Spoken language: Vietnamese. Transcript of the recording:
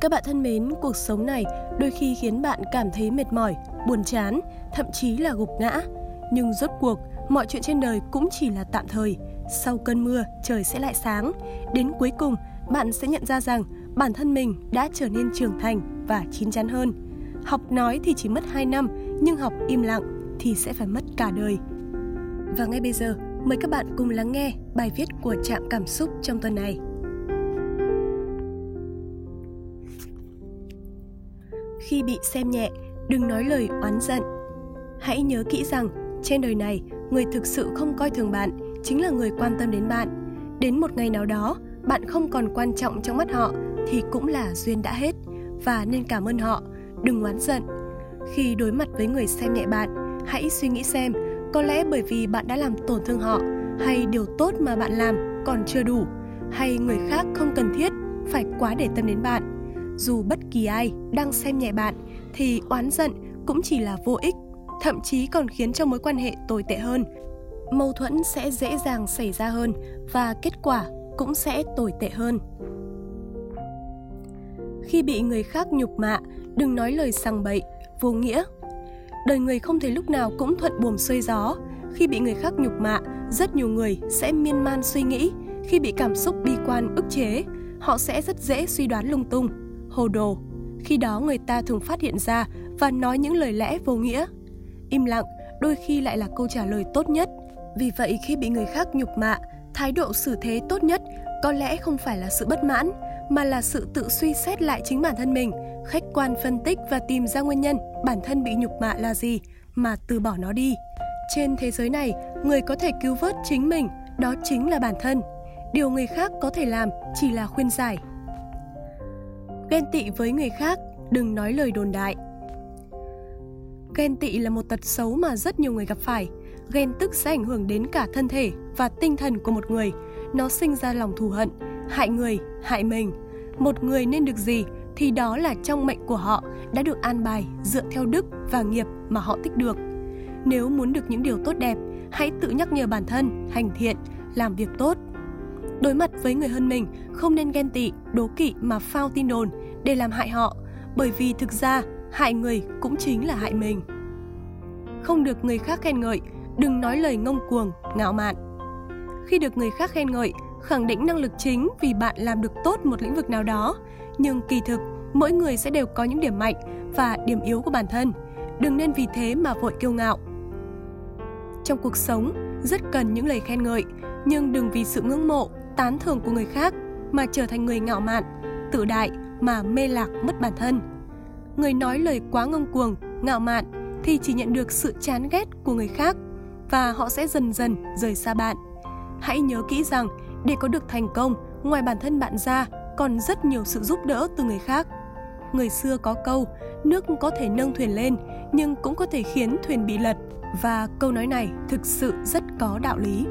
Các bạn thân mến, cuộc sống này đôi khi khiến bạn cảm thấy mệt mỏi, buồn chán, thậm chí là gục ngã. Nhưng rốt cuộc, mọi chuyện trên đời cũng chỉ là tạm thời. Sau cơn mưa, trời sẽ lại sáng. Đến cuối cùng, bạn sẽ nhận ra rằng bản thân mình đã trở nên trưởng thành và chín chắn hơn. Học nói thì chỉ mất 2 năm, nhưng học im lặng thì sẽ phải mất cả đời. Và ngay bây giờ, mời các bạn cùng lắng nghe bài viết của Trạm Cảm xúc trong tuần này. Khi bị xem nhẹ, đừng nói lời oán giận. Hãy nhớ kỹ rằng, trên đời này, người thực sự không coi thường bạn chính là người quan tâm đến bạn. Đến một ngày nào đó, bạn không còn quan trọng trong mắt họ thì cũng là duyên đã hết và nên cảm ơn họ, đừng oán giận. Khi đối mặt với người xem nhẹ bạn, hãy suy nghĩ xem có lẽ bởi vì bạn đã làm tổn thương họ hay điều tốt mà bạn làm còn chưa đủ hay người khác không cần thiết phải quá để tâm đến bạn. Dù bất kỳ ai đang xem nhẹ bạn thì oán giận cũng chỉ là vô ích, thậm chí còn khiến cho mối quan hệ tồi tệ hơn. Mâu thuẫn sẽ dễ dàng xảy ra hơn và kết quả cũng sẽ tồi tệ hơn. Khi bị người khác nhục mạ, đừng nói lời sằng bậy, vô nghĩa. Đời người không thể lúc nào cũng thuận buồm xuôi gió. Khi bị người khác nhục mạ, rất nhiều người sẽ miên man suy nghĩ. Khi bị cảm xúc bi quan ức chế, họ sẽ rất dễ suy đoán lung tung, hồ đồ. Khi đó người ta thường phát hiện ra và nói những lời lẽ vô nghĩa. Im lặng đôi khi lại là câu trả lời tốt nhất. Vì vậy khi bị người khác nhục mạ, thái độ xử thế tốt nhất có lẽ không phải là sự bất mãn mà là sự tự suy xét lại chính bản thân mình, khách quan phân tích và tìm ra nguyên nhân bản thân bị nhục mạ là gì mà từ bỏ nó đi. Trên thế giới này, người có thể cứu vớt chính mình, đó chính là bản thân. Điều người khác có thể làm chỉ là khuyên giải. Ghen tị với người khác, đừng nói lời đồn đại. Ghen tị là một tật xấu mà rất nhiều người gặp phải. Ghen tức sẽ ảnh hưởng đến cả thân thể và tinh thần của một người. Nó sinh ra lòng thù hận, hại người, hại mình. Một người nên được gì thì đó là trong mệnh của họ đã được an bài dựa theo đức và nghiệp mà họ tích được. Nếu muốn được những điều tốt đẹp, hãy tự nhắc nhở bản thân hành thiện, làm việc tốt. Đối mặt với người hơn mình, không nên ghen tị, đố kỵ mà phao tin đồn để làm hại họ, bởi vì thực ra hại người cũng chính là hại mình. Không được người khác khen ngợi, đừng nói lời ngông cuồng, ngạo mạn. Khi được người khác khen ngợi, khẳng định năng lực chính vì bạn làm được tốt một lĩnh vực nào đó, nhưng kỳ thực mỗi người sẽ đều có những điểm mạnh và điểm yếu của bản thân. Đừng nên vì thế mà vội kiêu ngạo. Trong cuộc sống, rất cần những lời khen ngợi, nhưng đừng vì sự ngưỡng mộ, tán thưởng của người khác mà trở thành người ngạo mạn, tự đại mà mê lạc mất bản thân. Người nói lời quá ngông cuồng, ngạo mạn thì chỉ nhận được sự chán ghét của người khác và họ sẽ dần dần rời xa bạn. Hãy nhớ kỹ rằng để có được thành công, ngoài bản thân bạn ra, còn rất nhiều sự giúp đỡ từ người khác. Người xưa có câu, nước có thể nâng thuyền lên, nhưng cũng có thể khiến thuyền bị lật. Và câu nói này thực sự rất có đạo lý.